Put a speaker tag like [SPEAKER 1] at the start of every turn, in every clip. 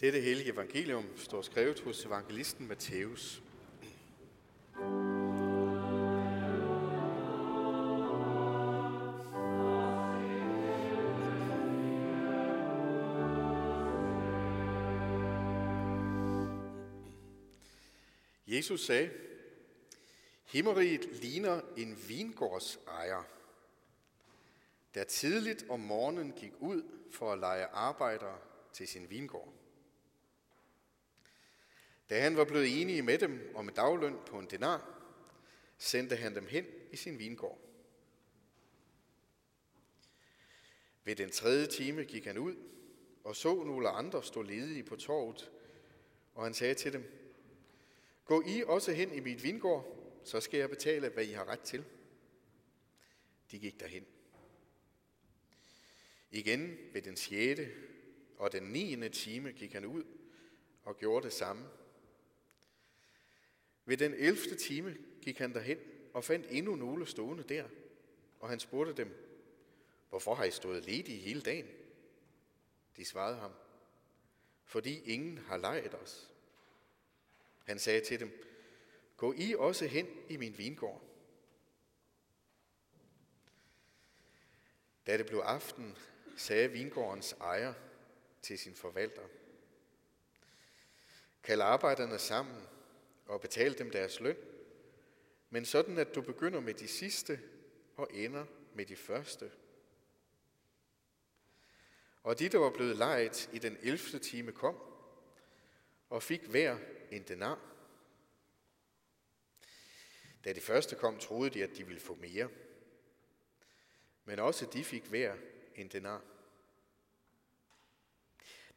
[SPEAKER 1] Dette hellige evangelium står skrevet hos evangelisten Matthæus. Jesus sagde, Himmeriget ligner en vingårdsejer, der tidligt om morgenen gik ud for at lege arbejdere til sin vingård. Da han var blevet enige med dem om en dagløn på en denar, sendte han dem hen i sin vingård. Ved den tredje time gik han ud og så nogle andre stå ledige på torvet, og han sagde til dem, Gå I også hen i mit vingård, så skal jeg betale, hvad I har ret til. De gik derhen. Igen ved den sjette og den niende time gik han ud og gjorde det samme. Ved den elfte time gik han derhen og fandt endnu nogle stående der, og han spurgte dem, hvorfor har I stået ledige hele dagen? De svarede ham, fordi ingen har lejet os. Han sagde til dem, gå I også hen i min vingård. Da det blev aften, sagde vingårdens ejer til sin forvalter, Kald arbejderne sammen og betale dem deres løn, men sådan at du begynder med de sidste og ender med de første. Og de, der var blevet lejet i den 11. time, kom og fik hver en denar. Da de første kom, troede de, at de ville få mere. Men også de fik hver en denar.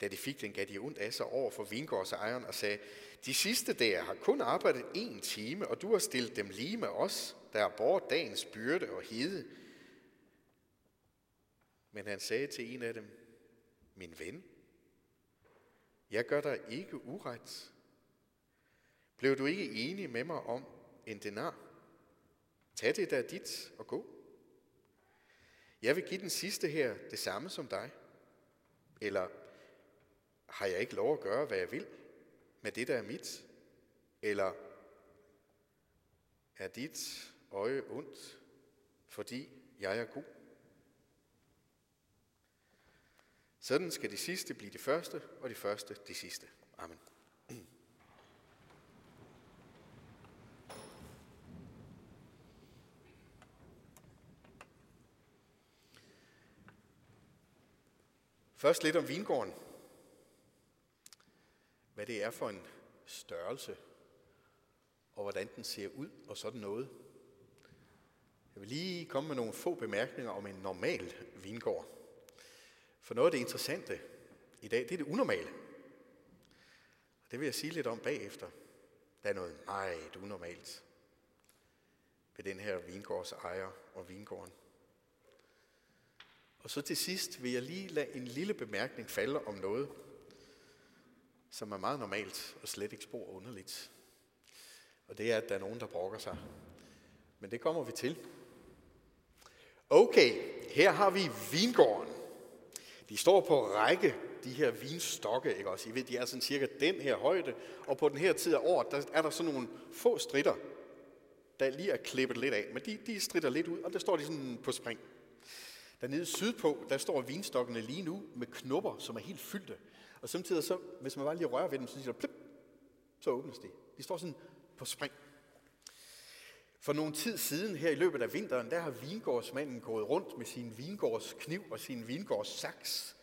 [SPEAKER 1] Da de fik den, gav de ondt af sig over for vingårdsejeren og sagde, de sidste der har kun arbejdet en time, og du har stillet dem lige med os, der er bort dagens byrde og hede. Men han sagde til en af dem, min ven, jeg gør dig ikke uret. Blev du ikke enig med mig om en denar? Tag det der dit og gå. Jeg vil give den sidste her det samme som dig. Eller har jeg ikke lov at gøre, hvad jeg vil med det, der er mit? Eller er dit øje ondt, fordi jeg er god? Sådan skal de sidste blive de første, og de første de sidste. Amen. Først lidt om vingården. Hvad det er for en størrelse, og hvordan den ser ud, og sådan noget. Jeg vil lige komme med nogle få bemærkninger om en normal vingård. For noget af det interessante i dag, det er det unormale. Og det vil jeg sige lidt om bagefter. Der er noget meget unormalt ved den her vingårds ejer og vingården. Og så til sidst vil jeg lige lade en lille bemærkning falde om noget, som er meget normalt og slet ikke spor underligt. Og det er, at der er nogen, der brokker sig. Men det kommer vi til. Okay, her har vi vingården. De står på række, de her vinstokke, ikke også? I ved, de er sådan cirka den her højde, og på den her tid af året, der er der sådan nogle få stritter, der lige er klippet lidt af, men de, de stritter lidt ud, og der står de sådan på spring. Dernede sydpå, der står vinstokkene lige nu med knopper, som er helt fyldte. Og samtidig, så, hvis man bare lige rører ved dem, så siger der plip, så åbnes de. De står sådan på spring. For nogle tid siden her i løbet af vinteren, der har vingårdsmanden gået rundt med sin vingårdskniv og sin vingårdssaks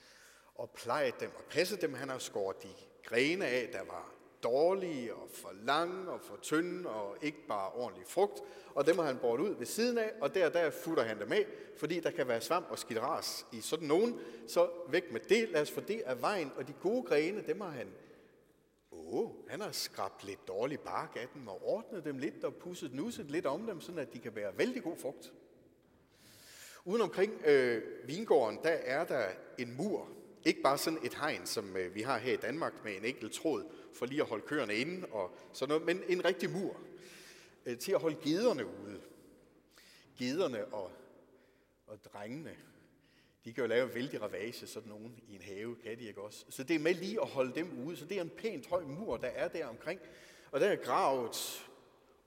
[SPEAKER 1] og plejet dem og passet dem. Han har skåret de grene af, der var dårlige og for lange og for tynde og ikke bare ordentlig frugt. Og dem har han båret ud ved siden af, og der der futter han dem af, fordi der kan være svamp og skidras i sådan nogen. Så væk med det, lad os få det af vejen. Og de gode grene, dem har han Åh, han har skrabt lidt dårlig bark af dem og ordnet dem lidt og pusset nusset lidt om dem, sådan at de kan være vældig god frugt. Uden omkring øh, vingården, der er der en mur. Ikke bare sådan et hegn, som øh, vi har her i Danmark med en enkelt tråd for lige at holde køerne inde og sådan noget, men en rigtig mur øh, til at holde gederne ude. Gederne og, og drengene, De kan jo lave vældig ravage, sådan nogen i en have, kan de ikke også? Så det er med lige at holde dem ude. Så det er en pænt høj mur, der er der omkring. Og der er gravet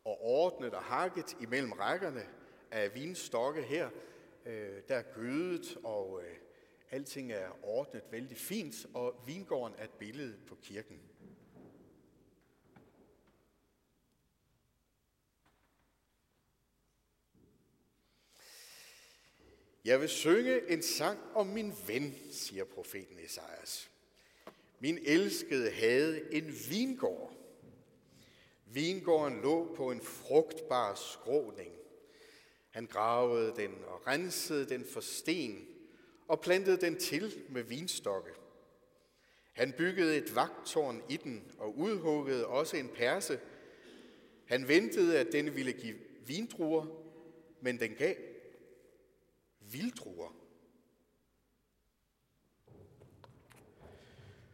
[SPEAKER 1] og ordnet og hakket imellem rækkerne af vinstokke her. Øh, der er gødet, og øh, alting er ordnet vældig fint, og vingården er et billede på kirken. Jeg vil synge en sang om min ven, siger profeten Esajas. Min elskede havde en vingård. Vingården lå på en frugtbar skråning. Han gravede den og rensede den for sten og plantede den til med vinstokke. Han byggede et vagtårn i den og udhuggede også en perse. Han ventede, at den ville give vindruer, men den gav vildruer.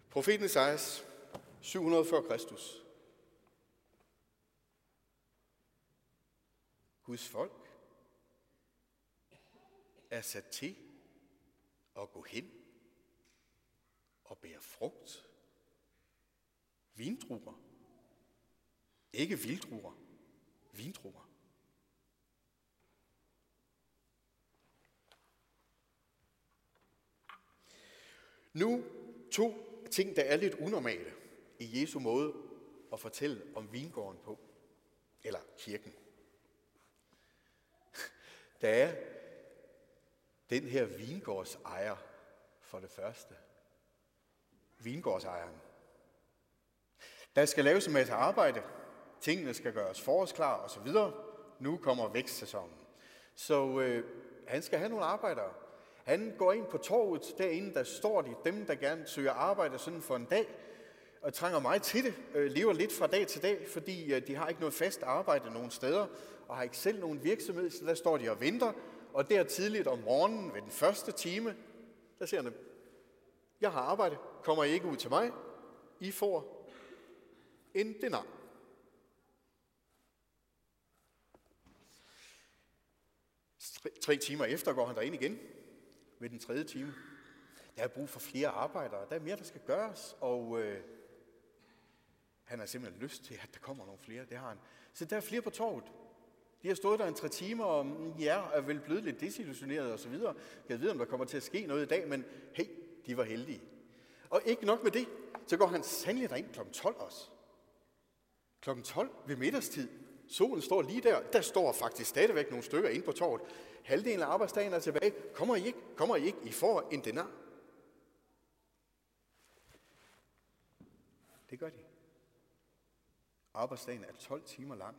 [SPEAKER 1] Profeten Esajas, 700 før Kristus. Guds folk er sat til at gå hen og bære frugt. Vindruer. Ikke vildruer. Vindruer. Nu to ting, der er lidt unormale i Jesu måde at fortælle om vingården på, eller kirken. Der er den her vingårdsejer for det første. Vingårdsejeren. Der skal laves en masse arbejde. Tingene skal gøres forårsklar og så videre. Nu kommer vækstsæsonen. Så øh, han skal have nogle arbejdere. Han går ind på torvet, derinde der står de, dem der gerne søger arbejde sådan for en dag, og trænger mig til det, øh, lever lidt fra dag til dag, fordi øh, de har ikke noget fast arbejde nogen steder, og har ikke selv nogen virksomhed, så der står de og venter, og der tidligt om morgenen ved den første time, der siger han, jeg har arbejde, kommer I ikke ud til mig, I får en denar. Tre timer efter går han derind igen, ved den tredje time. Der er brug for flere arbejdere. Der er mere, der skal gøres, og øh, han har simpelthen lyst til, at der kommer nogle flere. Det har han. Så der er flere på torvet. De har stået der en tre timer, og mm, ja, er vel blevet lidt desillusioneret og så videre. Jeg ved, om der kommer til at ske noget i dag, men hey, de var heldige. Og ikke nok med det, så går han sandelig derind kl. 12 også. Kl. 12 ved middagstid. Solen står lige der. Der står faktisk stadigvæk nogle stykker inde på torvet. Halvdelen af arbejdsdagen er tilbage. Kommer I ikke? Kommer I ikke? I får en denar. Det gør de. Arbejdsdagen er 12 timer lang.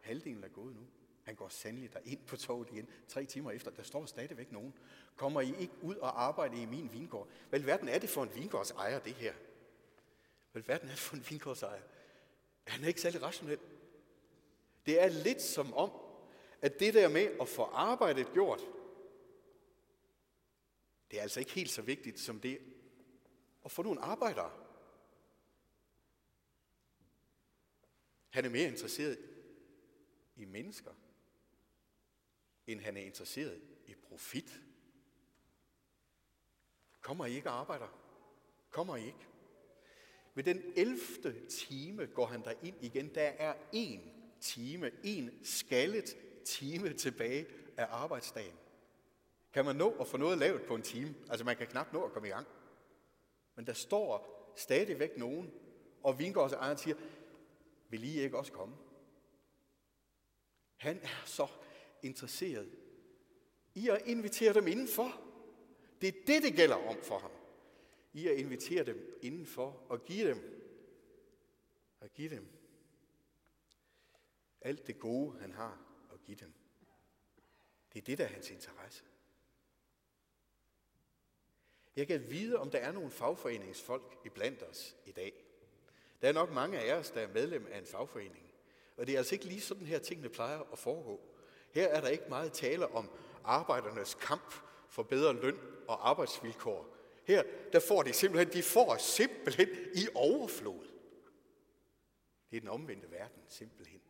[SPEAKER 1] Halvdelen er gået nu. Han går sandelig der ind på toget igen. Tre timer efter, der står stadigvæk nogen. Kommer I ikke ud og arbejde i min vingård? Hvad verden er det for en vingårdsejer, det her? Hvad verden er det for en vingårdsejer? Han er ikke særlig rationel. Det er lidt som om, at det der med at få arbejdet gjort, det er altså ikke helt så vigtigt som det at få nogle arbejdere. Han er mere interesseret i mennesker, end han er interesseret i profit. Kommer I ikke og arbejder? Kommer I ikke? Ved den 11. time går han der ind igen. Der er en time, en skallet time tilbage af arbejdsdagen. Kan man nå at få noget lavet på en time? Altså man kan knap nå at komme i gang. Men der står stadigvæk nogen, og vingårdsejeren siger, vil I ikke også komme? Han er så interesseret i at invitere dem indenfor. Det er det, det gælder om for ham. I at invitere dem indenfor og give dem, og give dem alt det gode, han har at give dem. Det er det, der er hans interesse. Jeg kan vide, om der er nogle fagforeningsfolk iblandt os i dag. Der er nok mange af os, der er medlem af en fagforening. Og det er altså ikke lige sådan her, tingene plejer at foregå. Her er der ikke meget tale om arbejdernes kamp for bedre løn og arbejdsvilkår. Her, der får de simpelthen, de får simpelthen i overflod. Det er den omvendte verden, simpelthen.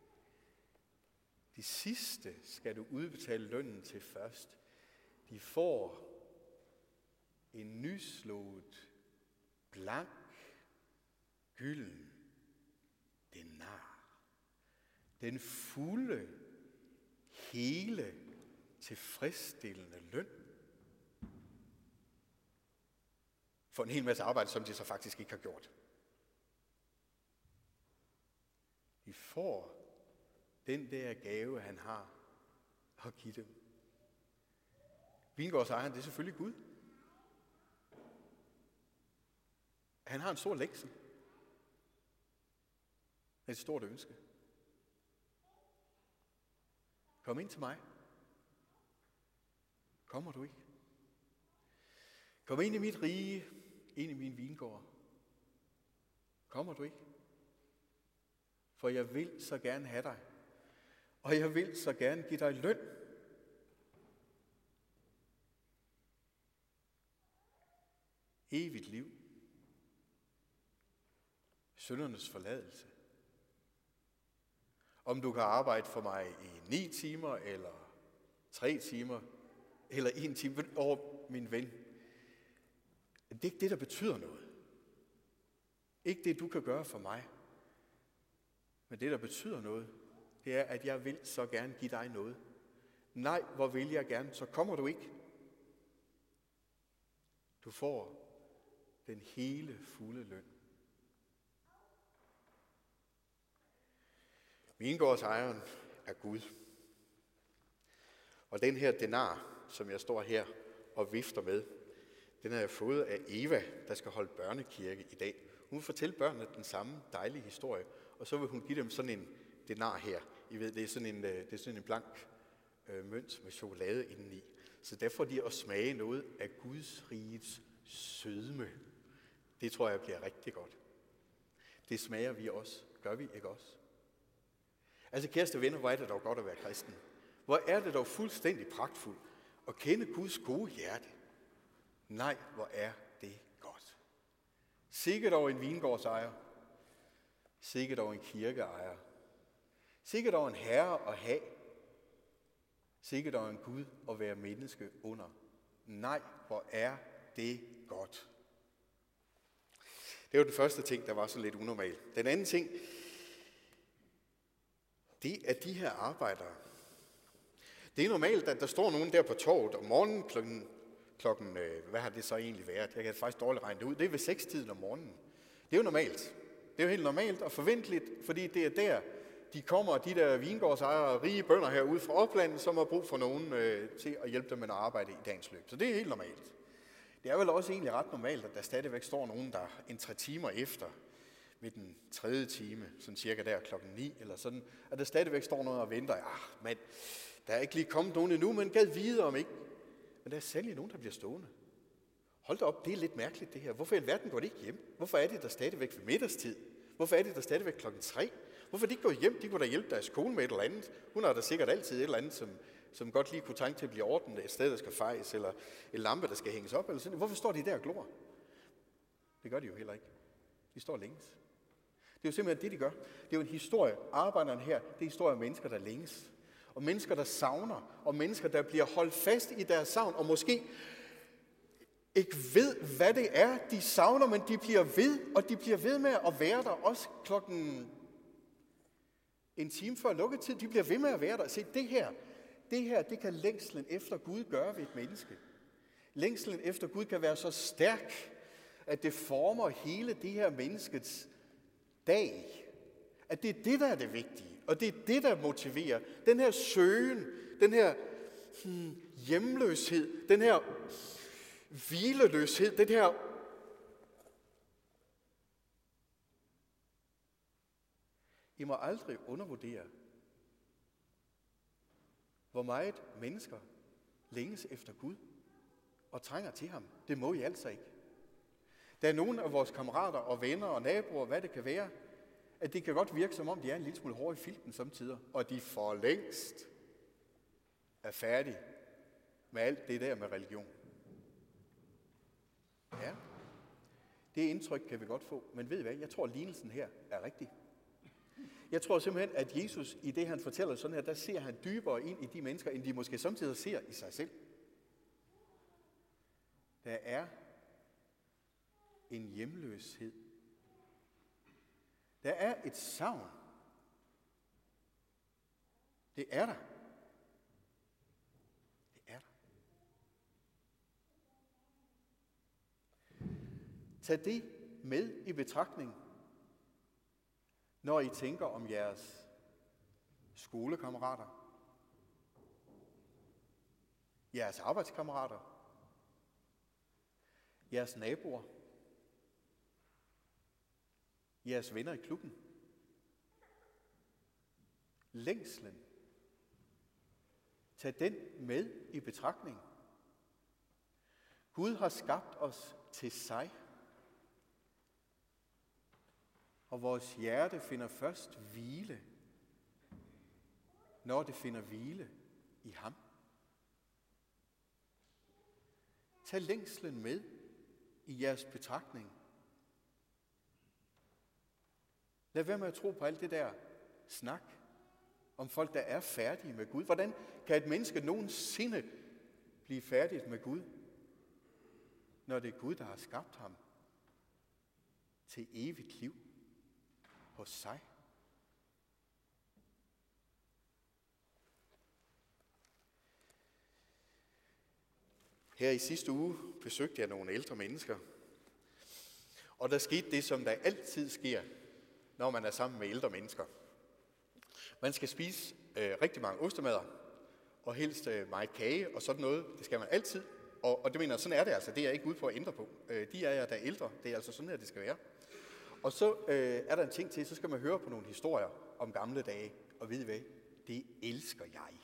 [SPEAKER 1] De sidste skal du udbetale lønnen til først. De får en nyslået, blank, gylden denar. Den fulde, hele, tilfredsstillende løn. For en hel masse arbejde, som de så faktisk ikke har gjort. De får den der gave, han har at give dem. Vingårdsejeren, det er selvfølgelig Gud. Han har en stor længsel. Et stort ønske. Kom ind til mig. Kommer du ikke? Kom ind i mit rige, ind i min vingård. Kommer du ikke? For jeg vil så gerne have dig. Og jeg vil så gerne give dig løn. Evigt liv. Søndernes forladelse. Om du kan arbejde for mig i ni timer, eller tre timer, eller en time over min ven. Det er ikke det, der betyder noget. Ikke det, du kan gøre for mig. Men det, der betyder noget, det er, at jeg vil så gerne give dig noget. Nej, hvor vil jeg gerne, så kommer du ikke. Du får den hele fulde løn. Vingårdsejeren er Gud. Og den her denar, som jeg står her og vifter med, den har jeg fået af Eva, der skal holde børnekirke i dag. Hun vil fortælle børnene den samme dejlige historie, og så vil hun give dem sådan en denar her. I ved, det er sådan en, øh, det er sådan en blank øh, mønt med chokolade indeni. Så der får de at smage noget af Guds rigets sødme. Det tror jeg bliver rigtig godt. Det smager vi også. Gør vi ikke også? Altså kæreste venner, hvor er det dog godt at være kristen. Hvor er det dog fuldstændig pragtfuldt at kende Guds gode hjerte. Nej, hvor er det godt. Sikkert over en vingårdsejer. Sikkert over en kirkeejer. Sikkert dog en herre at have. Sikkert dog en Gud at være menneske under. Nej, hvor er det godt. Det var den første ting, der var så lidt unormal. Den anden ting, det er de her arbejdere. Det er normalt, at der står nogen der på torvet om morgenen klokken, klokken øh, hvad har det så egentlig været? Jeg kan faktisk dårligt regne det ud. Det er ved 6 tiden om morgenen. Det er jo normalt. Det er jo helt normalt og forventeligt, fordi det er der, de kommer, de der vingårdsejere og rige bønder herude fra oplandet, som har brug for nogen øh, til at hjælpe dem med at arbejde i dagens løb. Så det er helt normalt. Det er vel også egentlig ret normalt, at der stadigvæk står nogen, der en tre timer efter ved den tredje time, sådan cirka der klokken 9 eller sådan, at der stadigvæk står noget og venter. Ah, men der er ikke lige kommet nogen endnu, men gad vide om ikke. Men der er særlig nogen, der bliver stående. Hold da op, det er lidt mærkeligt det her. Hvorfor i alverden går det ikke hjem? Hvorfor er det der stadigvæk ved middagstid? Hvorfor er det der stadigvæk klokken 3? Hvorfor de ikke gået hjem? De kunne da hjælpe deres kone med et eller andet. Hun har da sikkert altid et eller andet, som, som godt lige kunne tænke til at blive ordnet. Et sted, der skal fejes, eller en lampe, der skal hænges op. Eller sådan. Hvorfor står de der og glor? Det gør de jo heller ikke. De står længes. Det er jo simpelthen det, de gør. Det er jo en historie. Arbejderne her, det er historie om mennesker, der længes. Og mennesker, der savner. Og mennesker, der bliver holdt fast i deres savn. Og måske ikke ved, hvad det er, de savner, men de bliver ved, og de bliver ved med at være der også klokken en time før lukketid. De bliver ved med at være der. Se, det her, det her, det kan længslen efter Gud gøre ved et menneske. Længslen efter Gud kan være så stærk, at det former hele det her menneskets dag. At det er det, der er det vigtige. Og det er det, der motiverer. Den her søgen, den her hmm, hjemløshed, den her hmm, hvileløshed, den her I må aldrig undervurdere, hvor meget mennesker længes efter Gud og trænger til ham. Det må I altså ikke. Der er nogle af vores kammerater og venner og naboer, hvad det kan være, at det kan godt virke som om, de er en lille smule hårde i filten samtidig, og de for længst er færdige med alt det der med religion. Ja, det indtryk kan vi godt få, men ved I hvad, jeg tror, at lignelsen her er rigtig. Jeg tror simpelthen, at Jesus i det, han fortæller sådan her, der ser han dybere ind i de mennesker, end de måske samtidig ser i sig selv. Der er en hjemløshed. Der er et savn. Det er der. Det er der. Tag det med i betragtning, når I tænker om jeres skolekammerater, jeres arbejdskammerater, jeres naboer, jeres venner i klubben. Længslen. Tag den med i betragtning. Gud har skabt os til sig. Og vores hjerte finder først hvile, når det finder hvile i ham. Tag længslen med i jeres betragtning. Lad være med at tro på alt det der snak om folk, der er færdige med Gud. Hvordan kan et menneske nogensinde blive færdigt med Gud, når det er Gud, der har skabt ham til evigt liv hos sig? Her i sidste uge besøgte jeg nogle ældre mennesker, og der skete det, som der altid sker, når man er sammen med ældre mennesker. Man skal spise øh, rigtig mange ostemader, og helst øh, meget kage og sådan noget. Det skal man altid. Og, og det mener sådan er det altså. Det er jeg ikke ude på at ændre på. Øh, de er jeg, der er ældre. Det er altså sådan, at det skal være. Og så øh, er der en ting til, så skal man høre på nogle historier om gamle dage. Og vide hvad? Det elsker jeg.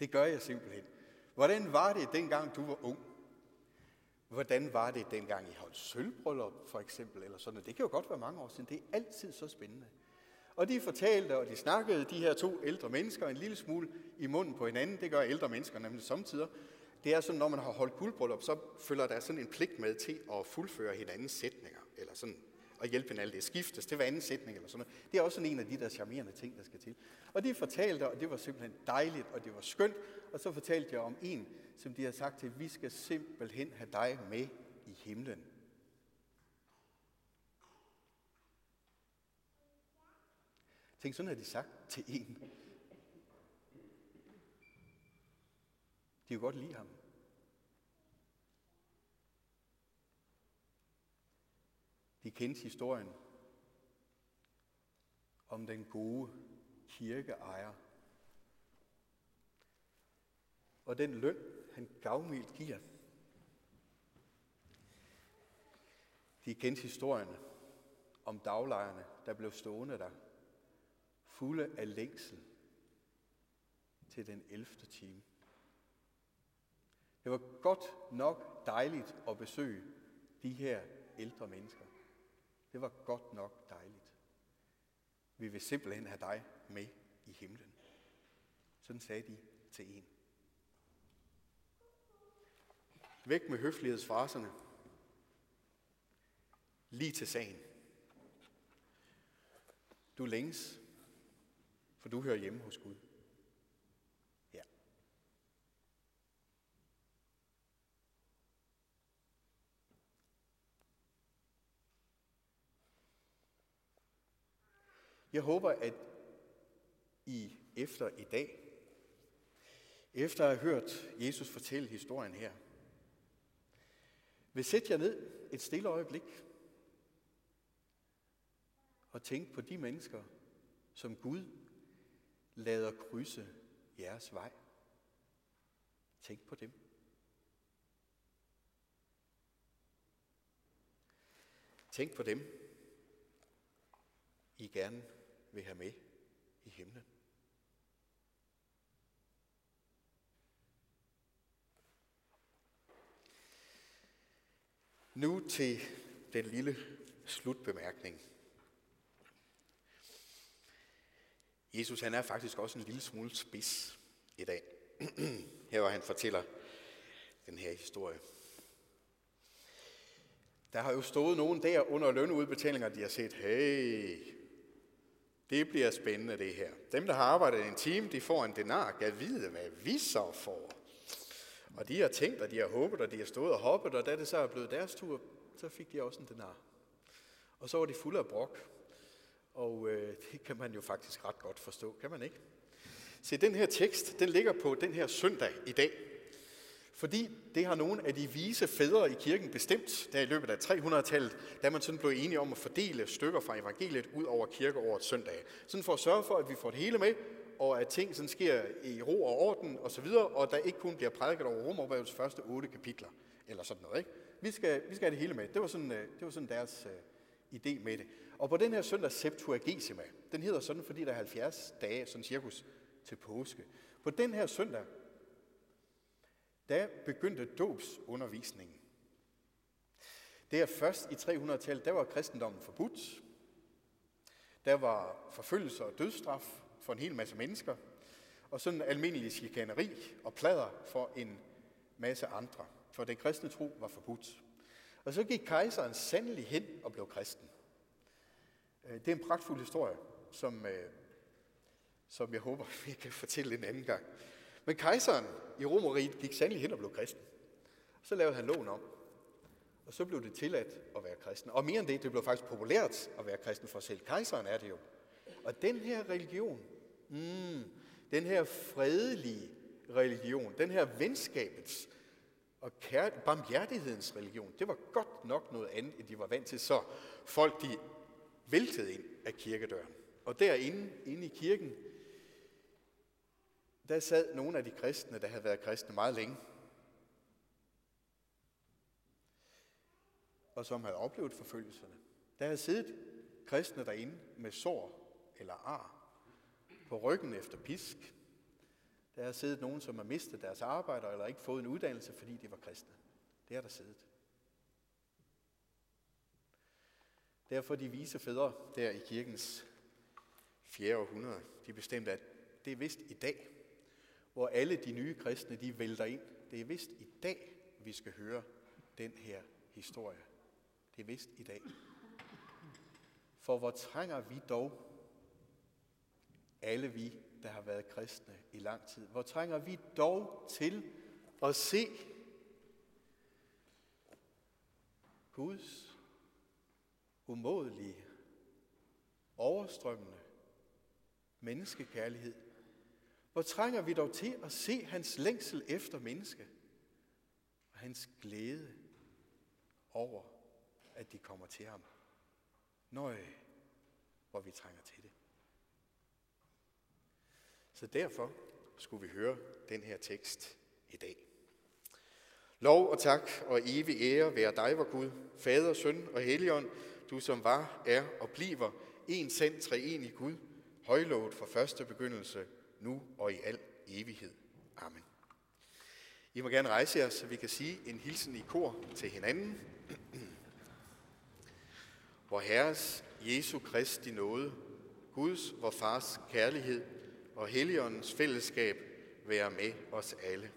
[SPEAKER 1] Det gør jeg simpelthen. Hvordan var det, dengang du var ung? Hvordan var det, dengang I holdt sølvbryllup, for eksempel? Eller sådan Det kan jo godt være mange år siden. Det er altid så spændende. Og de fortalte, og de snakkede, de her to ældre mennesker, en lille smule i munden på hinanden. Det gør ældre mennesker nemlig samtidig. Det er sådan, når man har holdt guldbryllup, så følger der sådan en pligt med til at fuldføre hinandens sætninger. Eller sådan og hjælpe hinanden. Det skiftes til hver anden sætning eller sådan noget. Det er også sådan en af de der charmerende ting, der skal til. Og de fortalte, og det var simpelthen dejligt, og det var skønt. Og så fortalte jeg om en, som de har sagt til, vi skal simpelthen have dig med i himlen. Tænk, sådan har de sagt til en. De kan godt lide ham. Kendte historien om den gode kirkeejer. Og den løn, han gavmildt giver. De kendte historien om daglejerne, der blev stående der, fulde af længsel til den 11. time. Det var godt nok dejligt at besøge de her ældre mennesker. Det var godt nok dejligt. Vi vil simpelthen have dig med i himlen. Sådan sagde de til en. Væk med høflighedsfraserne. Lige til sagen. Du længes, for du hører hjemme hos Gud. Jeg håber, at I efter i dag, efter at have hørt Jesus fortælle historien her, vil sætte jer ned et stille øjeblik og tænke på de mennesker, som Gud lader krydse jeres vej. Tænk på dem. Tænk på dem, I gerne vil have med i himlen. Nu til den lille slutbemærkning. Jesus han er faktisk også en lille smule spids i dag. Her hvor han fortæller den her historie. Der har jo stået nogen der under lønudbetalinger, de har set, hey, det bliver spændende det her. Dem, der har arbejdet en time, de får en denar, Jeg vide, hvad vi så får. Og de har tænkt, og de har håbet, og de har stået og hoppet, og da det så er blevet deres tur, så fik de også en denar. Og så var de fulde af brok, og øh, det kan man jo faktisk ret godt forstå, kan man ikke? Se, den her tekst, den ligger på den her søndag i dag. Fordi det har nogle af de vise fædre i kirken bestemt, der i løbet af 300-tallet, da man sådan blev enige om at fordele stykker fra evangeliet ud over kirkeårets søndag. Sådan for at sørge for, at vi får det hele med, og at ting sådan sker i ro og orden osv., og, og der ikke kun bliver prædiket over Romerbrevets første otte kapitler, eller sådan noget. Ikke? Vi, skal, vi skal have det hele med. Det var sådan, øh, det var sådan deres uh, idé med det. Og på den her søndag Septuagesima, den hedder sådan, fordi der er 70 dage, sådan cirkus, til påske. På den her søndag, der begyndte dåbsundervisningen. Det er først i 300-tallet, der var kristendommen forbudt. Der var forfølgelse og dødsstraf for en hel masse mennesker, og sådan almindelig chikaneri og plader for en masse andre, for den kristne tro var forbudt. Og så gik kejseren sandelig hen og blev kristen. Øh, det er en pragtfuld historie, som, øh, som jeg håber, vi kan fortælle en anden gang. Men kejseren i Romeriet gik sandelig hen og blev kristen. Så lavede han loven om. Og så blev det tilladt at være kristen. Og mere end det, det blev faktisk populært at være kristen, for selv kejseren er det jo. Og den her religion, mm, den her fredelige religion, den her venskabets og kær- barmhjertighedens religion, det var godt nok noget andet, end de var vant til. Så folk, de væltede ind af kirkedøren. Og derinde, inde i kirken, der sad nogle af de kristne, der havde været kristne meget længe, og som havde oplevet forfølgelserne. Der havde siddet kristne derinde med sår eller ar på ryggen efter pisk. Der har siddet nogen, som har mistet deres arbejde eller ikke fået en uddannelse, fordi de var kristne. Det er der siddet. Derfor de vise fædre der i kirkens 4. århundrede, de bestemte, at det er vist i dag, hvor alle de nye kristne, de vælter ind. Det er vist i dag, vi skal høre den her historie. Det er vist i dag. For hvor trænger vi dog, alle vi, der har været kristne i lang tid, hvor trænger vi dog til at se Guds umådelige, overstrømmende menneskekærlighed hvor trænger vi dog til at se hans længsel efter menneske, og hans glæde over, at de kommer til ham. Nøj, hvor vi trænger til det. Så derfor skulle vi høre den her tekst i dag. Lov og tak og evig ære være dig, vor Gud, Fader, Søn og Helligånd, du som var, er og bliver en sand treenig Gud, højlovet fra første begyndelse, nu og i al evighed. Amen. I må gerne rejse jer, så vi kan sige en hilsen i kor til hinanden. Vor Herres Jesu Kristi nåde, Guds, vor Fars kærlighed og Helligåndens fællesskab være med os alle.